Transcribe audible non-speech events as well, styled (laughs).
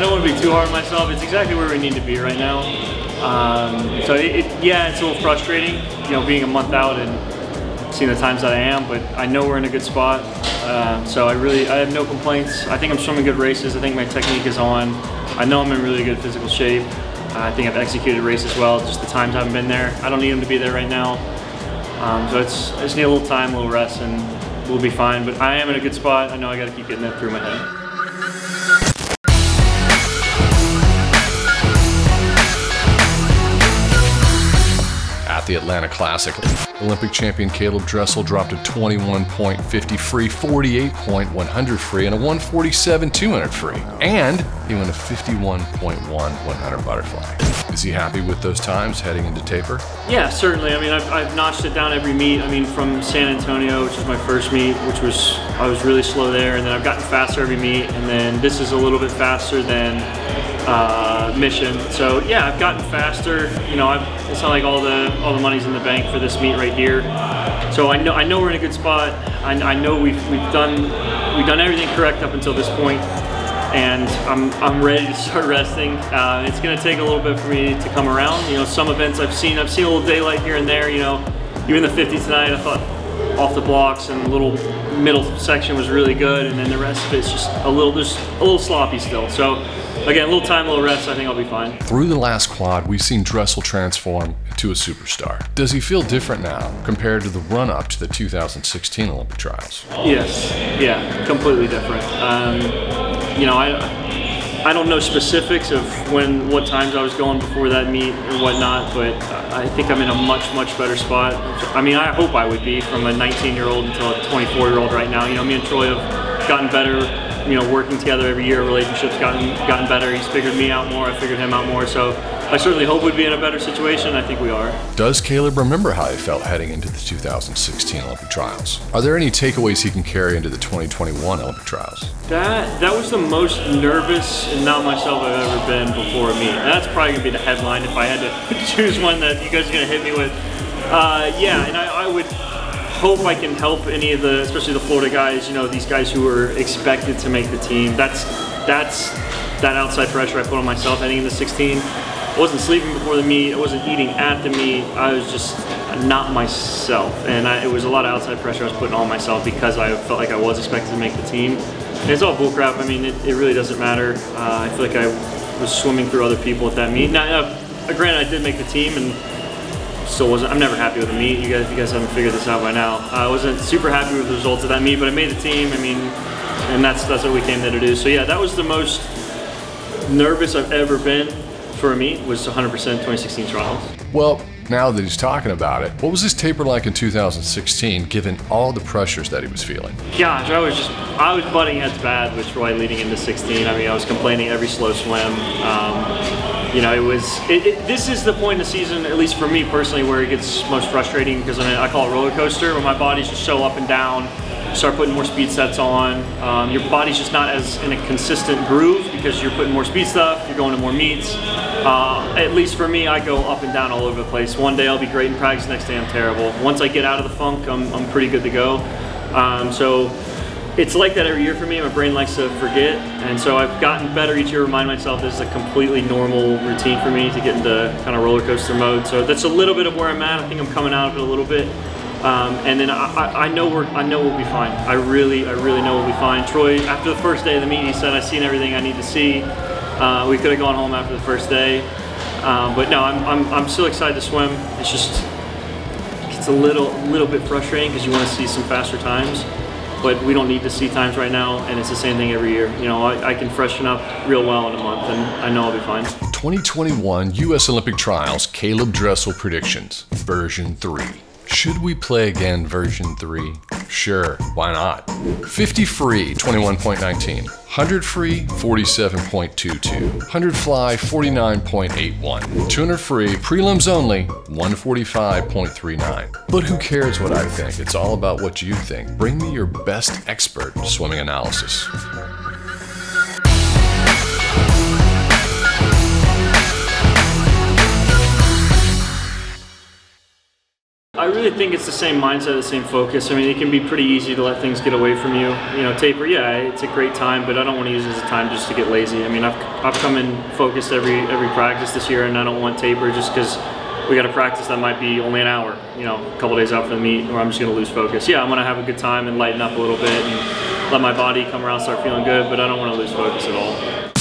I don't want to be too hard on myself. It's exactly where we need to be right now. Um, so it, it, yeah, it's a little frustrating, you know, being a month out and seeing the times that I am. But I know we're in a good spot. Uh, so I really, I have no complaints. I think I'm swimming good races. I think my technique is on. I know I'm in really good physical shape. I think I've executed races well. Just the times haven't been there. I don't need them to be there right now. Um, so it's I just need a little time, a little rest, and we'll be fine. But I am in a good spot. I know I got to keep getting that through my head. The Atlanta Classic. Olympic champion Caeleb Dressel dropped a 21.50 free, 48.100 free, and a 147 200 free. And he went a 51.1 100 butterfly. Is he happy with those times heading into taper? Yeah, certainly. I mean, I've, I've notched it down every meet. I mean, from San Antonio, which is my first meet, which was, I was really slow there, and then I've gotten faster every meet, and then this is a little bit faster than uh, mission. So yeah, I've gotten faster. You know, I've, it's not like all the all the money's in the bank for this meet right here. So I know I know we're in a good spot. I, I know we've we've done we've done everything correct up until this point, and I'm I'm ready to start (laughs) resting. Uh, it's gonna take a little bit for me to come around. You know, some events I've seen I've seen a little daylight here and there. You know, even the 50 tonight I thought off the blocks and the little middle section was really good, and then the rest of it's just a little just a little sloppy still. So again, a little time, a little rest, I think I'll be fine. Through the last quad, we've seen Dressel transform into a superstar. Does he feel different now compared to the run up to the 2016 Olympic trials? Yes, yeah, completely different. Um, you know, I. I don't know specifics of when, what times I was going before that meet or whatnot, but I think I'm in a much, much better spot. I mean, I hope I would be from a 19 year old until a 24 year old right now. You know, me and Troy have gotten better you know, working together every year, relationships gotten gotten better. He's figured me out more. I figured him out more. So I certainly hope we'd be in a better situation. I think we are. Does Caeleb remember how he felt heading into the 2016 Olympic trials? Are there any takeaways he can carry into the 2021 Olympic trials? That that was the most nervous and not myself I've ever been before me. that's probably gonna be the headline if I had to (laughs) choose one that you guys are gonna hit me with. Uh, yeah, and I, I would hope I can help any of the, especially the Florida guys. You know, these guys who were expected to make the team. That's that's that outside pressure I put on myself heading into 16. I wasn't sleeping before the meet. I wasn't eating at the meet. I was just not myself, and I, it was a lot of outside pressure I was putting on myself because I felt like I was expected to make the team. And it's all bullcrap. I mean, it, it really doesn't matter. Uh, I feel like I was swimming through other people at that meet. Now, uh, granted, I did make the team, and still wasn't. I'm never happy with the meet. You guys, you guys haven't figured this out by now. I wasn't super happy with the results of that meet, but I made the team. I mean, and that's that's what we came there to do. So yeah, that was the most nervous I've ever been for me. Was 100% 2016 trials. Well, now that he's talking about it, what was his taper like in 2016, given all the pressures that he was feeling? Gosh, I was just, I was butting heads bad with Troy leading into 16. I mean, I was complaining every slow swim. Um, you know, it was, it, it, this is the point in the season, at least for me personally, where it gets most frustrating because I, mean, I call it roller coaster, where my body's just so up and down start putting more speed sets on. Um, your body's just not as in a consistent groove because you're putting more speed stuff, you're going to more meets. Uh, at least for me, I go up and down all over the place. One day I'll be great in practice, next day I'm terrible. Once I get out of the funk, I'm, I'm pretty good to go. Um, so it's like that every year for me. My brain likes to forget, and so I've gotten better each year. Remind myself this is a completely normal routine for me to get into kind of roller coaster mode. So that's a little bit of where I'm at. I think I'm coming out of it a little bit. Um, and then I, I, know we're I know we'll be fine. I really I really know we'll be fine. Troy, after the first day of the meet, he said I've seen everything I need to see. Uh, we could have gone home after the first day, um, but no, I'm, I'm I'm still excited to swim. It's just it's a little little bit frustrating because you want to see some faster times, but we don't need to see times right now, and it's the same thing every year. You know, I, I can freshen up real well in a month, and I know I'll be fine. 2021 U.S. Olympic Trials Caeleb Dressel predictions version three. Should we play again version 3? Sure, why not? 50 free, 21.19. 100 free, 47.22. 100 fly, 49.81. 200 free, prelims only, 145.39. But who cares what I think? It's all about what you think. Bring me your best expert swimming analysis. Really think it's the same mindset, the same focus. I mean, it can be pretty easy to let things get away from you. You know, taper, yeah, it's a great time, but I don't want to use it as a time just to get lazy. I mean, I've, I've come in focused every every practice this year, and I don't want taper just because we got a practice that might be only an hour, you know, a couple days out from the meet, or I'm just going to lose focus. Yeah, I'm going to have a good time and lighten up a little bit and let my body come around, start feeling good, but I don't want to lose focus at all.